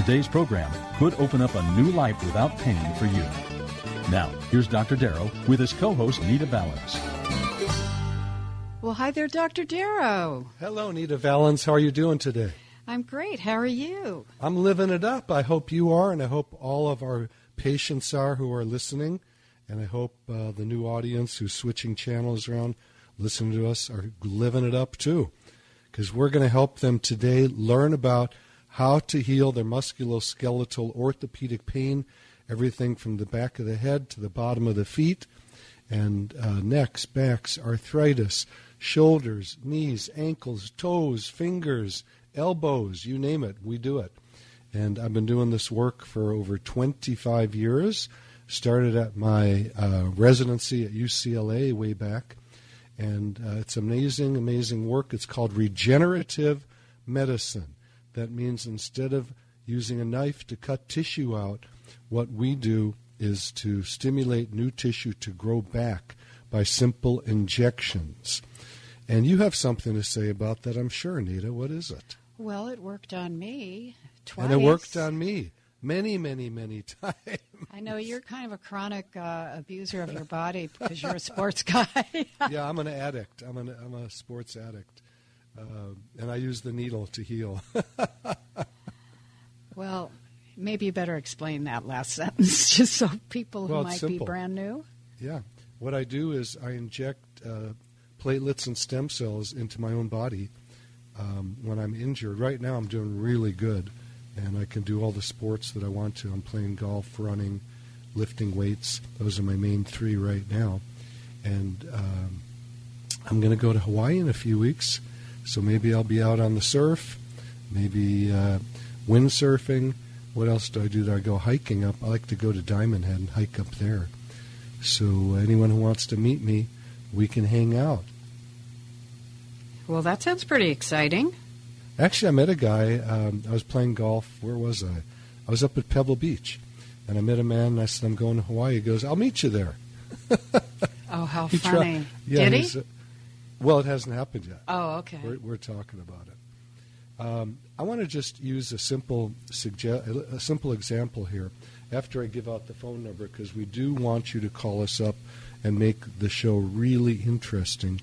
Today's program could open up a new life without pain for you. Now, here's Dr. Darrow with his co host, Nita Valens. Well, hi there, Dr. Darrow. Hello, Nita Valens. How are you doing today? I'm great. How are you? I'm living it up. I hope you are, and I hope all of our patients are who are listening. And I hope uh, the new audience who's switching channels around, listening to us, are living it up too. Because we're going to help them today learn about how to heal their musculoskeletal orthopedic pain, everything from the back of the head to the bottom of the feet, and uh, necks, backs, arthritis, shoulders, knees, ankles, toes, fingers, elbows, you name it, we do it. And I've been doing this work for over 25 years. Started at my uh, residency at UCLA way back. And uh, it's amazing, amazing work. It's called regenerative medicine. That means instead of using a knife to cut tissue out, what we do is to stimulate new tissue to grow back by simple injections. And you have something to say about that, I'm sure, Anita. What is it? Well, it worked on me twice. And it worked on me many, many, many times. I know you're kind of a chronic uh, abuser of your body because you're a sports guy. yeah, I'm an addict. I'm, an, I'm a sports addict. Uh, and I use the needle to heal. well, maybe you better explain that last sentence just so people who well, might simple. be brand new. Yeah. What I do is I inject uh, platelets and stem cells into my own body um, when I'm injured. Right now, I'm doing really good, and I can do all the sports that I want to. I'm playing golf, running, lifting weights. Those are my main three right now. And um, I'm going to go to Hawaii in a few weeks, so maybe I'll be out on the surf, maybe uh, windsurfing. What else do I do? Do I go hiking up? I like to go to Diamond Head and hike up there. So anyone who wants to meet me, we can hang out. Well, that sounds pretty exciting. Actually, I met a guy. Um, I was playing golf. Where was I? I was up at Pebble Beach, and I met a man. And I said, "I'm going to Hawaii." He goes, "I'll meet you there." oh, how He funny! tried- yeah, Did he? Well, it hasn't happened yet. Oh, okay. We're, we're talking about it. Um, I want to just use a simple suggest a simple example here. After I give out the phone number, because we do want you to call us up and make the show really interesting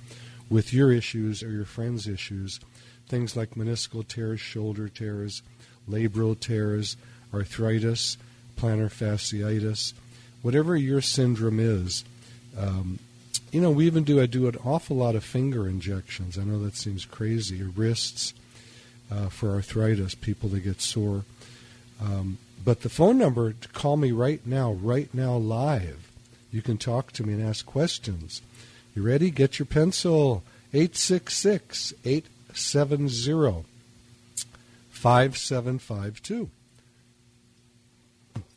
with your issues or your friends' issues. Things like meniscal tears, shoulder tears, labral tears, arthritis, plantar fasciitis, whatever your syndrome is. Um, you know, we even do I do an awful lot of finger injections. I know that seems crazy, wrists uh, for arthritis, people that get sore. Um, but the phone number to call me right now, right now, live. You can talk to me and ask questions. You ready? Get your pencil. 866 870 5752.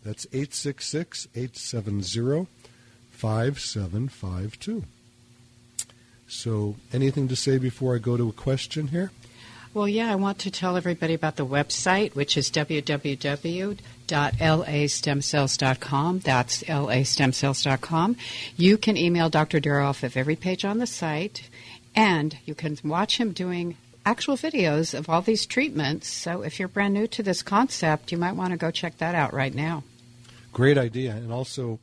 That's 866 870 5752. So, anything to say before I go to a question here? Well, yeah, I want to tell everybody about the website, which is www.lastemcells.com. That's lastemcells.com. You can email Dr. Darrow off of every page on the site, and you can watch him doing actual videos of all these treatments. So if you're brand new to this concept, you might want to go check that out right now. Great idea. And also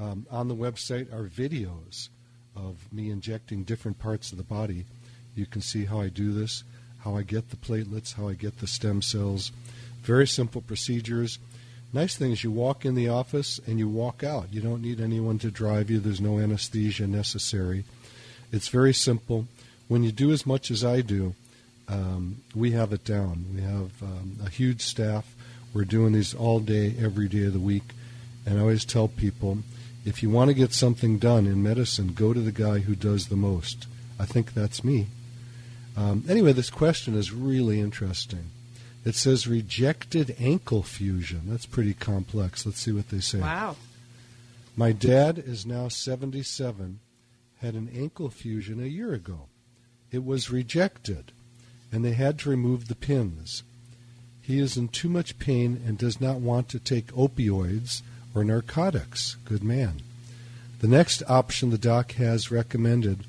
um, on the website are videos of me injecting different parts of the body. You can see how I do this, how I get the platelets, how I get the stem cells. Very simple procedures. Nice thing is you walk in the office and you walk out. You don't need anyone to drive you. There's no anesthesia necessary. It's very simple. When you do as much as I do, um, we have it down. We have um, a huge staff. We're doing these all day, every day of the week. And I always tell people if you want to get something done in medicine, go to the guy who does the most. I think that's me. Um, anyway, this question is really interesting. It says rejected ankle fusion. That's pretty complex. Let's see what they say. Wow. My dad is now 77, had an ankle fusion a year ago. It was rejected, and they had to remove the pins. He is in too much pain and does not want to take opioids or narcotics. Good man. The next option the doc has recommended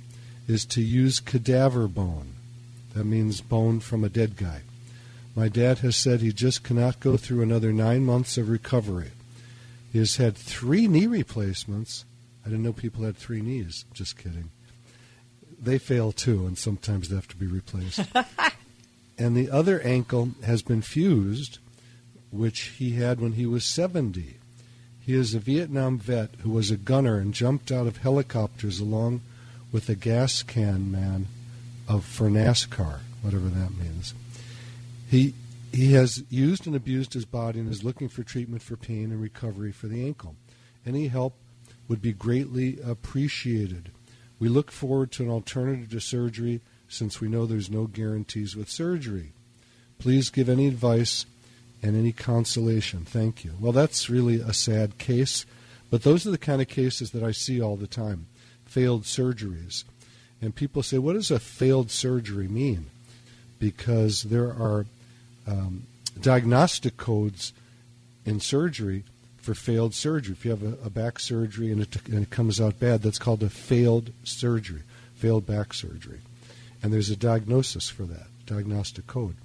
is to use cadaver bone. That means bone from a dead guy. My dad has said he just cannot go through another nine months of recovery. He has had three knee replacements. I didn't know people had three knees. Just kidding. They fail too, and sometimes they have to be replaced. and the other ankle has been fused, which he had when he was 70. He is a Vietnam vet who was a gunner and jumped out of helicopters along with a gas can man of for NASCAR, whatever that means. He he has used and abused his body and is looking for treatment for pain and recovery for the ankle. Any help would be greatly appreciated. We look forward to an alternative to surgery since we know there's no guarantees with surgery. Please give any advice and any consolation. Thank you. Well, that's really a sad case, but those are the kind of cases that I see all the time failed surgeries. And people say, what does a failed surgery mean? Because there are um, diagnostic codes in surgery for failed surgery. If you have a, a back surgery and it, and it comes out bad, that's called a failed surgery, failed back surgery. And there's a diagnosis for that, diagnostic code.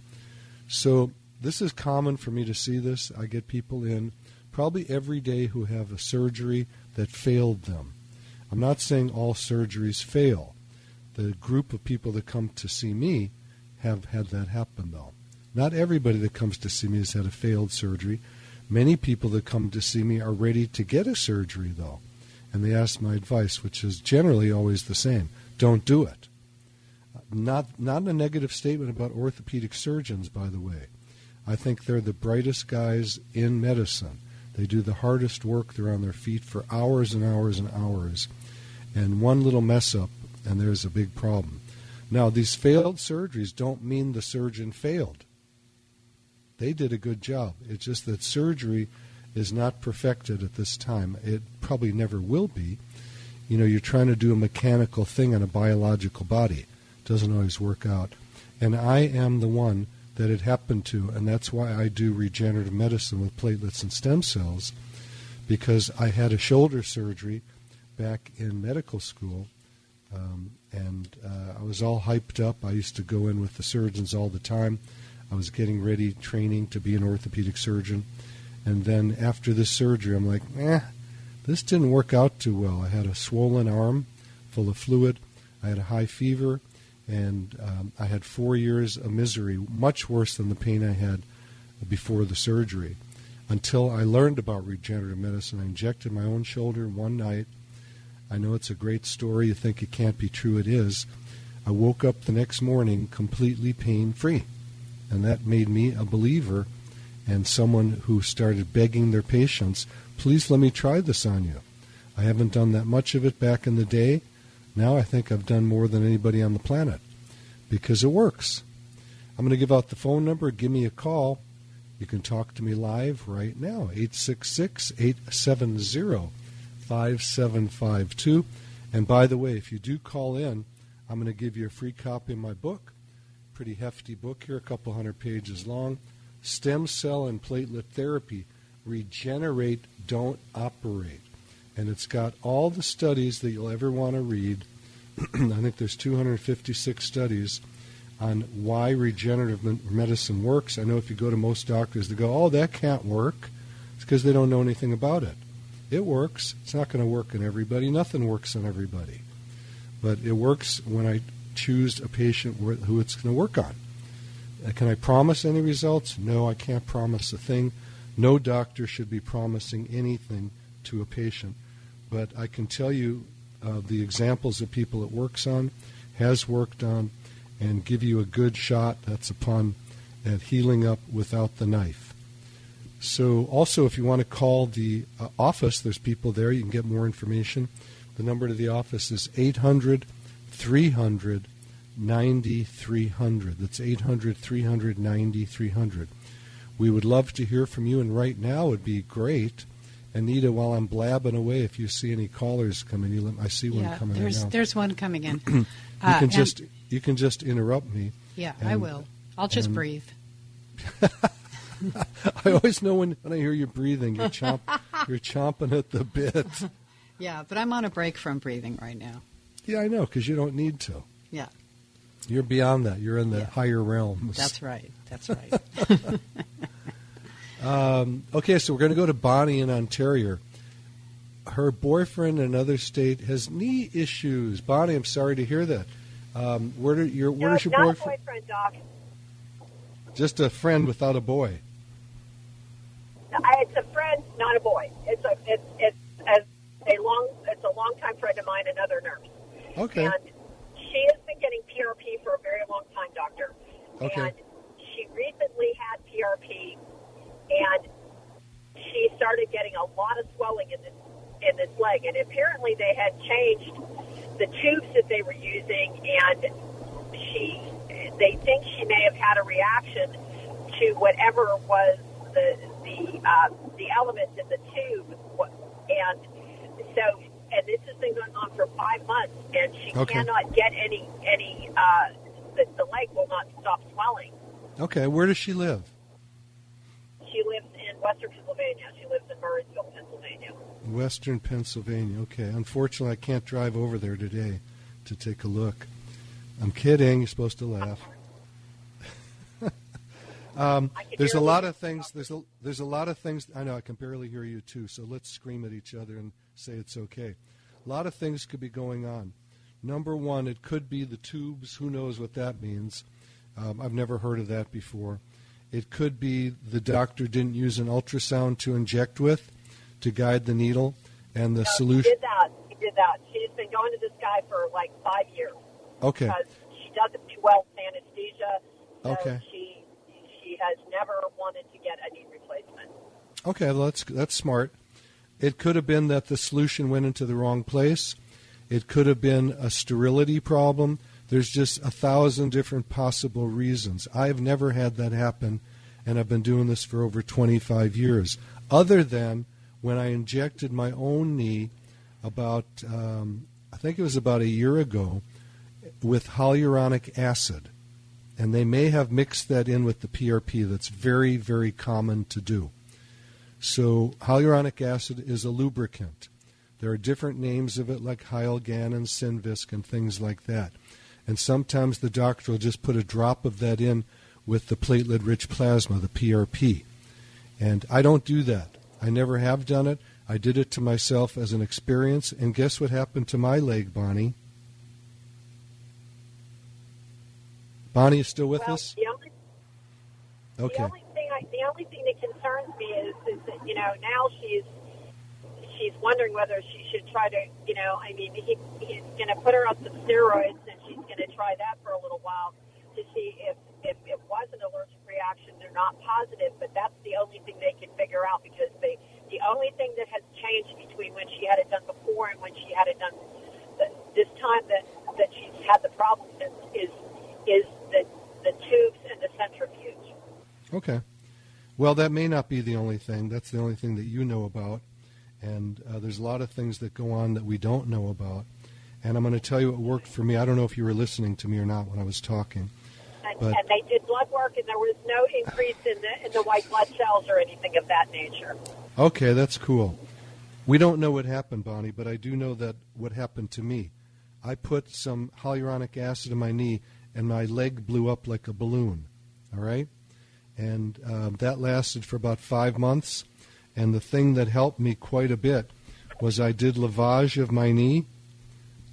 So this is common for me to see this. I get people in probably every day who have a surgery that failed them. I'm not saying all surgeries fail. The group of people that come to see me have had that happen, though. Not everybody that comes to see me has had a failed surgery. Many people that come to see me are ready to get a surgery, though, and they ask my advice, which is generally always the same don't do it. Not, not a negative statement about orthopedic surgeons, by the way. I think they're the brightest guys in medicine. They do the hardest work. They're on their feet for hours and hours and hours. And one little mess up, and there's a big problem. Now, these failed surgeries don't mean the surgeon failed. They did a good job. It's just that surgery is not perfected at this time. It probably never will be. You know, you're trying to do a mechanical thing on a biological body. It doesn't always work out. And I am the one that it happened to, and that's why I do regenerative medicine with platelets and stem cells, because I had a shoulder surgery back in medical school, um, and uh, I was all hyped up. I used to go in with the surgeons all the time. I was getting ready, training to be an orthopedic surgeon, and then after this surgery, I'm like, eh, this didn't work out too well. I had a swollen arm full of fluid. I had a high fever and um, I had four years of misery, much worse than the pain I had before the surgery. Until I learned about regenerative medicine, I injected my own shoulder one night. I know it's a great story. You think it can't be true. It is. I woke up the next morning completely pain free. And that made me a believer and someone who started begging their patients, please let me try this on you. I haven't done that much of it back in the day. Now I think I've done more than anybody on the planet because it works. I'm going to give out the phone number. Give me a call. You can talk to me live right now, 866 870 5752. And by the way, if you do call in, I'm going to give you a free copy of my book. Pretty hefty book here, a couple hundred pages long. Stem cell and platelet therapy. Regenerate, don't operate and it's got all the studies that you'll ever want to read. I think there's 256 studies on why regenerative medicine works. I know if you go to most doctors, they go, "Oh, that can't work." It's because they don't know anything about it. It works. It's not going to work on everybody. Nothing works on everybody, but it works when I choose a patient who it's going to work on. Uh, can I promise any results? No, I can't promise a thing, No doctor should be promising anything to a patient, but I can tell you uh, the examples of people it works on, has worked on, and give you a good shot that's upon at healing up without the knife. So, also, if you want to call the uh, office, there's people there. You can get more information. The number to the office is 800 300 9300. That's 800 300 9300. We would love to hear from you, and right now would be great. Anita, while I'm blabbing away, if you see any callers coming, you let, I see one yeah, coming there's right now. there's one coming in. you Uh, can just you can just interrupt me. yeah, I will. I'll just and- breathe. I always know when, when I hear you breathing, you're chomp, you're chomping at the bit. Yeah, but I'm on a break from breathing right now. Yeah, I know because you don't need to. Yeah, You're beyond that. You're in the Yeah. higher realms. that's right. That's right. Um, okay, so we're going to go to Bonnie in Ontario. Her boyfriend in another state has knee issues. Bonnie, I'm sorry to hear that. Um, where do your where no, does your boyfriend? boyfriend, Doc. Just a friend without a boy. It's a friend, not a boy. It's a it's it's as a long it's a longtime friend of mine, another nurse. Okay. And she has been getting PRP for a very long time, doctor. Okay. And she recently had PRP, and she started getting a lot of swelling in this in this leg. And apparently, they had changed the tubes that they were using, and she they think she may have had a reaction to whatever was the the uh, the element in the tube, and so and this has been going on for five months, and she Okay. cannot get any any uh, the, the leg will not stop swelling. Okay. Where does she live? She lives in Western Pennsylvania. She lives in Murrysville, Pennsylvania. Western Pennsylvania. Okay. Unfortunately, I can't drive over there today to take a look. I'm kidding. You're supposed to laugh. um, there's a lot of things. There's a there's a lot of things. I know I can barely hear you too. So let's scream at each other and say it's okay. A lot of things could be going on. Number one, it could be the tubes. Who knows what that means? Um, I've never heard of that before. It could be the doctor didn't use an ultrasound to inject with to guide the needle, and the No, She solution. did that. She did that. She's been going to this guy for like five years Okay. because she doesn't do well with anesthesia. So Okay. She she has never wanted to get a knee replacement. Okay, well, that's that's smart. It could have been that the solution went into the wrong place. It could have been a sterility problem. There's just a thousand different possible reasons. I've never had that happen, and I've been doing this for over 25 years. Other than when I injected my own knee about, um, I think it was about a year ago, with hyaluronic acid. And they may have mixed that in with the PRP. That's very, very common to do. So hyaluronic acid is a lubricant. There are different names of it, like Hyalgan and Synvisc and things like that. And sometimes the doctor will just put a drop of that in with the platelet-rich plasma, the PRP. And I don't do that. I never have done it. I did it to myself as an experience. And guess what happened to my leg, Bonnie? Bonnie is still with well, us? the only Okay. The only thing, I, the only thing that concerns me is, is that you know now she's she's wondering whether she should try to, you know, I mean, he, he's going to put her on some steroids she's going to try that for a little while to see if if it was an allergic reaction. They're not positive, but that's the only thing they can figure out because they the only thing that has changed between when she had it done before and when she had it done th- this time that that she's had the problem since is is the the tubes and the centrifuge. Okay. Well, that may not be the only thing. That's the only thing that you know about. And uh, there's a lot of things that go on that we don't know about. And I'm going to tell you what worked for me. I don't know if you were listening to me or not when I was talking. And, But- and they did blood work, and there was no increase in the in the white blood cells or anything of that nature. Okay, that's cool. We don't know what happened, Bonnie, but I do know that what happened to me. I put some hyaluronic acid in my knee, and my leg blew up like a balloon. All right? And um, that lasted for about five months. And the thing that helped me quite a bit was I did lavage of my knee.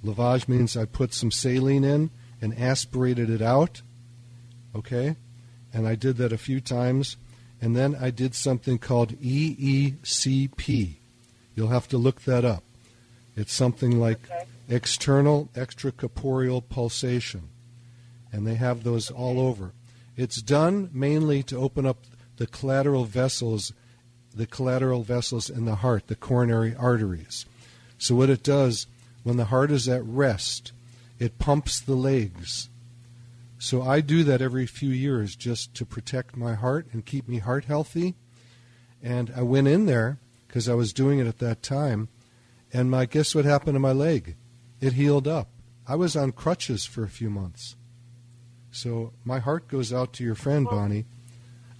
Lavage means I put some saline in and aspirated it out. Okay? And I did that a few times. And then I did something called EECP. You'll have to look that up. It's something like Okay. external extracorporeal pulsation. And they have those all over. It's done mainly to open up the collateral vessels, the collateral vessels in the heart, the coronary arteries. So what it does when the heart is at rest, it pumps the legs. So I do that every few years just to protect my heart and keep me heart healthy. And I went in there because I was doing it at that time, and my guess what happened to my leg? It healed up. I was on crutches for a few months. So my heart goes out to your friend Bonnie.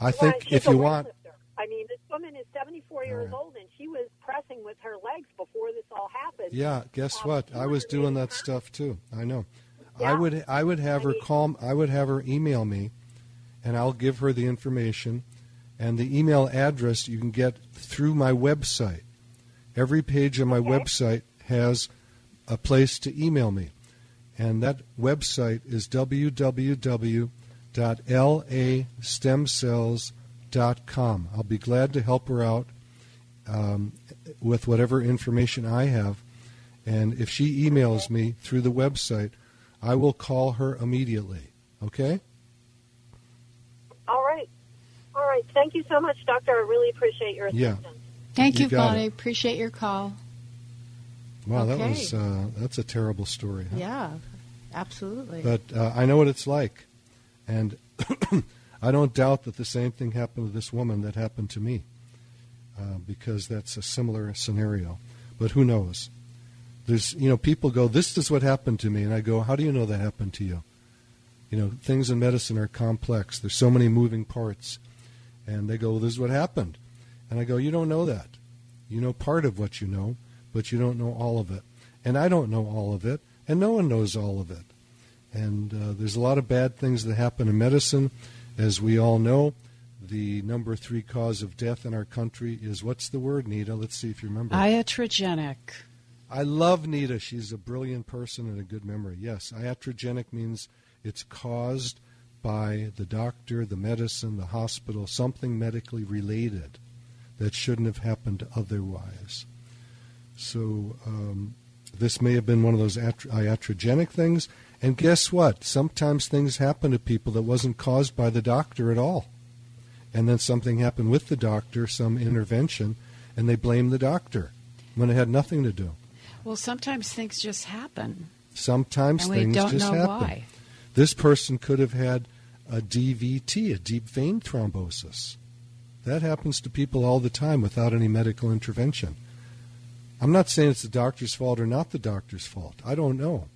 I think if you want, weightlifter. I mean, this woman is 74 years Right. old, and she was pressing with her legs before this all happened. yeah, guess Um, what? I was doing that stuff too. I know. I would I would have I her mean- call I would have her email me and I'll give her the information and the email address you can get through my website. Every page on my Okay. website has a place to email me. And that website is www.lastemcells.com. I'll be glad to help her out um, with whatever information I have. And if she emails me through the website, I will call her immediately. Okay? All right. All right. Thank you so much, Doctor. I really appreciate your Yeah. Thank You you, got Bonnie. it. Appreciate your call. Wow, that was uh, that's a terrible story. Huh? Yeah, absolutely. But uh, I know what it's like, and I don't doubt that the same thing happened to this woman that happened to me, uh, because that's a similar scenario. But who knows? There's you know people go, this is what happened to me, and I go, how do you know that happened to you? You know, things in medicine are complex. There's so many moving parts, and they go, well, this is what happened, and I go, you don't know that. You know part of what you know, but you don't know all of it, and I don't know all of it, and no one knows all of it. And uh, there's a lot of bad things that happen in medicine. As we all know, the number three cause of death in our country is what's the word, Nita? Let's see if you remember. Iatrogenic. I love Nita. She's a brilliant person and a good memory. Yes, iatrogenic means it's caused by the doctor, the medicine, the hospital, something medically related that shouldn't have happened otherwise. So um, this may have been one of those iatrogenic things. And guess what? Sometimes things happen to people that wasn't caused by the doctor at all. And then something happened with the doctor, some intervention, and they blame the doctor when it had nothing to do. Well, sometimes things just happen, Sometimes and we things don't just know happen. why. This person could have had a DVT, a deep vein thrombosis. That happens to people all the time without any medical intervention. I'm not saying it's the doctor's fault or not the doctor's fault. I don't know.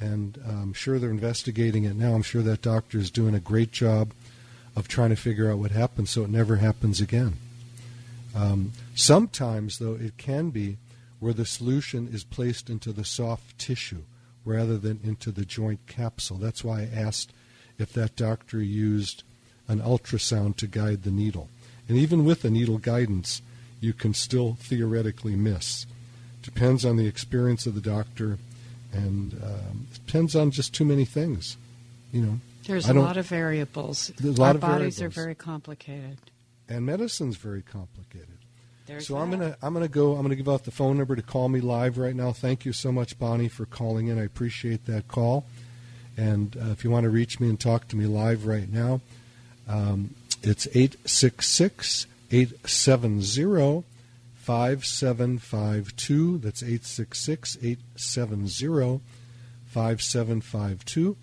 And I'm sure they're investigating it now. I'm sure that doctor is doing a great job of trying to figure out what happened so it never happens again. Um, sometimes, though, it can be where the solution is placed into the soft tissue rather than into the joint capsule. That's why I asked if that doctor used an ultrasound to guide the needle. And even with the needle guidance, you can still theoretically miss. Depends on the experience of the doctor, and um, it depends on just too many things. You know, There's a lot of variables. There's a lot Our of bodies are very complicated. and medicine's very complicated. There's so I'm gonna I'm gonna go. I'm gonna give out the phone number to call me live right now. Thank you so much, Bonnie, for calling in. I appreciate that call. And uh, if you want to reach me and talk to me live right now, um, it's 866 870 5752. That's 866 870 5752.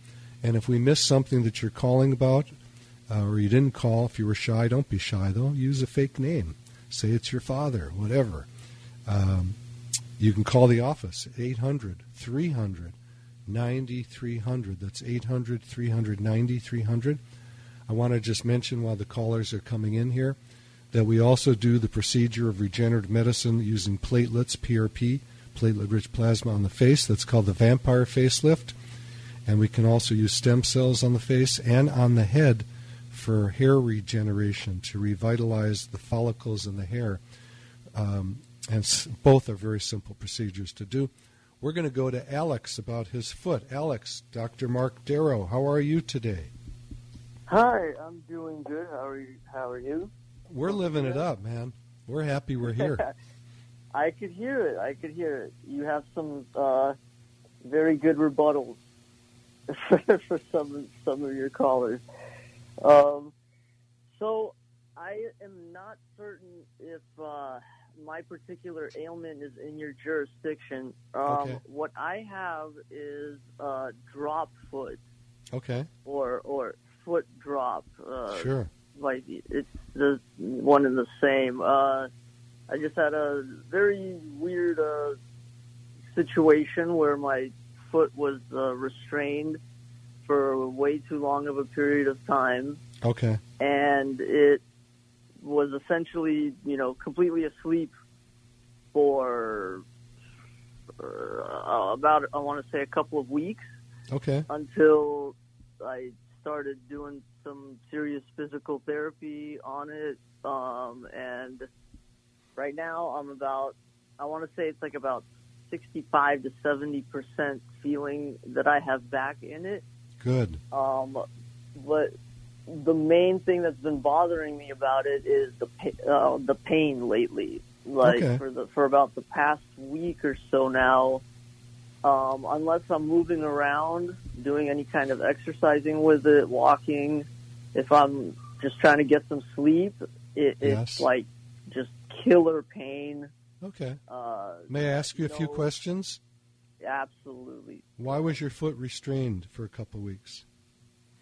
And if we miss something that you're calling about, uh, or you didn't call, if you were shy, don't be shy though. Use a fake name. Say it's your father, whatever. Um, you can call the office at 800 300 9300. That's 800 300 9300. I want to just mention while the callers are coming in here that we also do the procedure of regenerative medicine using platelets, PRP, platelet rich plasma on the face. That's called the vampire facelift. And we can also use stem cells on the face and on the head for hair regeneration to revitalize the follicles in the hair. Um, and s- both are very simple procedures to do. We're going to go to Alex about his foot. Alex, Dr. Mark Darrow, how are you today? Hi, I'm doing good. How are you? How are you? We're living it up, man. We're happy we're here. I could hear it. I could hear it. You have some uh, very good rebuttals for, some some of your callers. Um, so I am not certain if uh, my particular ailment is in your jurisdiction. Um, Okay. What I have is uh, drop foot Okay. or or foot drop. Uh, Sure. Like it's the one and the same. Uh, I just had a very weird uh, situation where my foot was uh, restrained for way too long of a period of time, Okay. and it was essentially, you know, completely asleep for uh, about I want to say a couple of weeks Okay. until I started doing some serious physical therapy on it. Um, and right now I'm about, I want to say it's like about 65 to 70% feeling that I have back in it. Good. Um, but the main thing that's been bothering me about it is the uh, the pain lately. Like Okay. for the for about the past week or so now, um, unless I'm moving around, doing any kind of exercising with it, walking, if I'm just trying to get some sleep, it, Yes. it's like just killer pain. Okay. Uh, May I ask you a few questions? absolutely. Why was your foot restrained for a couple of weeks?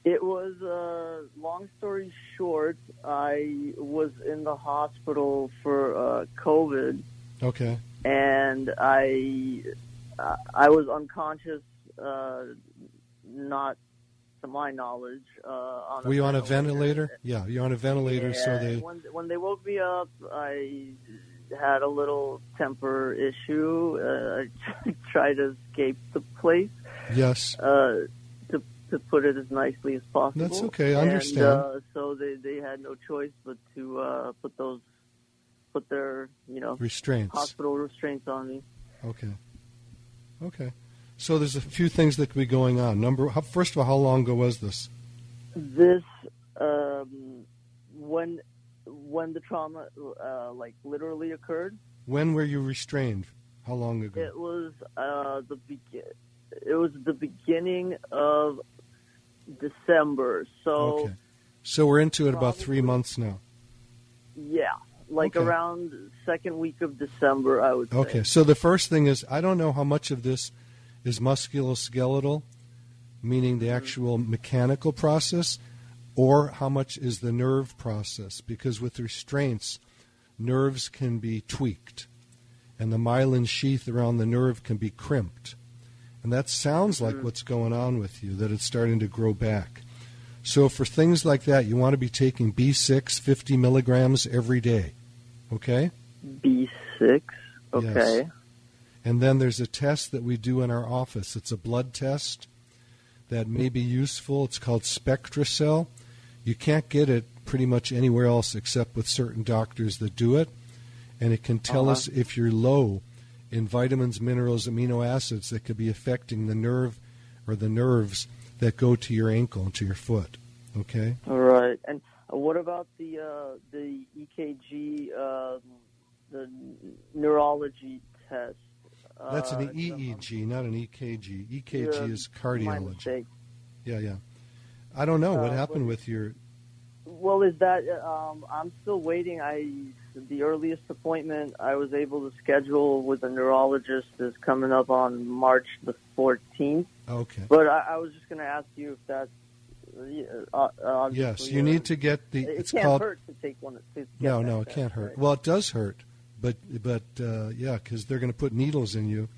It was, uh, long story short, I was in the hospital for uh, COVID, Okay. and I I was unconscious, uh, not to my knowledge. Uh, on Were you on a ventilator? Yeah, you're on a ventilator, so they. when when they woke me up, I had a little temper issue. Uh, I tried to escape the place. Yes. Uh, to to put it as nicely as possible. That's okay, I And, understand. uh, so they they had no choice but to uh, put those put their you know Restraints. hospital restraints on me. Okay. Okay. So there's a few things that could be going on. Number, how, first of all, how long ago was this? This um, when when the trauma uh, like literally occurred. When were you restrained? How long ago? It was uh, the be- it was the beginning of December. So Okay. So we're into it about three months now. yeah, like Okay. around second week of December, I would say. Okay. So the first thing is, I don't know how much of this is musculoskeletal, meaning the actual mechanical process, or how much is the nerve process. Because with restraints, nerves can be tweaked, and the myelin sheath around the nerve can be crimped. And that sounds like hmm. what's going on with you, that it's starting to grow back. So for things like that, you want to be taking B6 50 milligrams every day. Okay? B six. Okay. Yes. And then there's a test that we do in our office. It's a blood test that may be useful. It's called SpectraCell. You can't get it pretty much anywhere else except with certain doctors that do it. And it can tell Uh-huh. us if you're low in vitamins, minerals, amino acids that could be affecting the nerve or the nerves that go to your ankle and to your foot. Okay? All right. And what about the uh, the EKG, um, the neurology test? That's an Uh, EEG, not an EKG. EKG is cardiology. Yeah, yeah. I don't know what Uh, happened with your. Well, is that um, I'm still waiting. I the earliest appointment I was able to schedule with a neurologist is coming up on March the 14th. Okay. But I, I was just going to ask you if that's uh, uh, Yes, you uh, need to get the. It, It's can't called. hurt to take one. To No, that no, it can't hurt. right? Well, it does hurt, but but uh, yeah, because they're going to put needles in you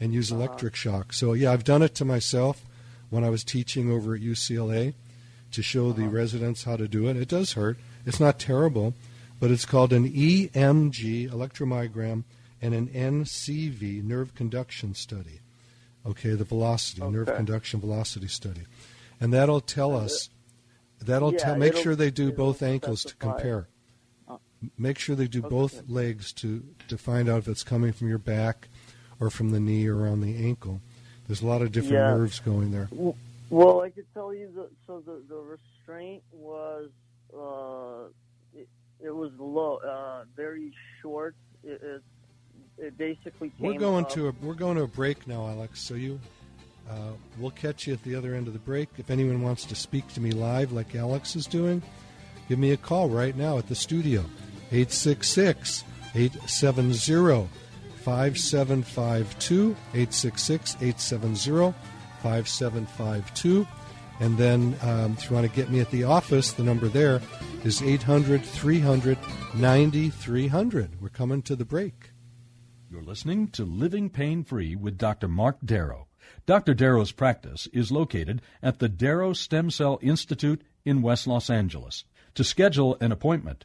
and use Uh-huh. electric shock. So yeah, I've done it to myself when I was teaching over at UCLA to show Uh-huh. the residents how to do it. It does hurt. It's not terrible, but it's called an EMG electromyogram and an NCV nerve conduction study. Okay, the velocity nerve conduction velocity study, and that'll tell us. That'll Yeah, tell. Make sure they do both ankles to compare. Make sure they do both legs to to find out if it's coming from your back or from the knee or on the ankle. There's a lot of different Yeah. nerves going there. Well, I could tell you that. so the the restraint was uh, it, it was low, uh, very short. It, it, it basically came We're going up- to a, we're going to a break now, Alex. So you, uh, we'll catch you at the other end of the break. If anyone wants to speak to me live, like Alex is doing, give me a call right now at the studio, 866 870 5752 866 870 5752. And then um, if you want to get me at the office, the number there is 800 300 9300. We're coming to the break. You're listening to Living Pain Free with Dr. Mark Darrow. Dr. Darrow's practice is located at the Darrow Stem Cell Institute in West Los Angeles. To schedule an appointment,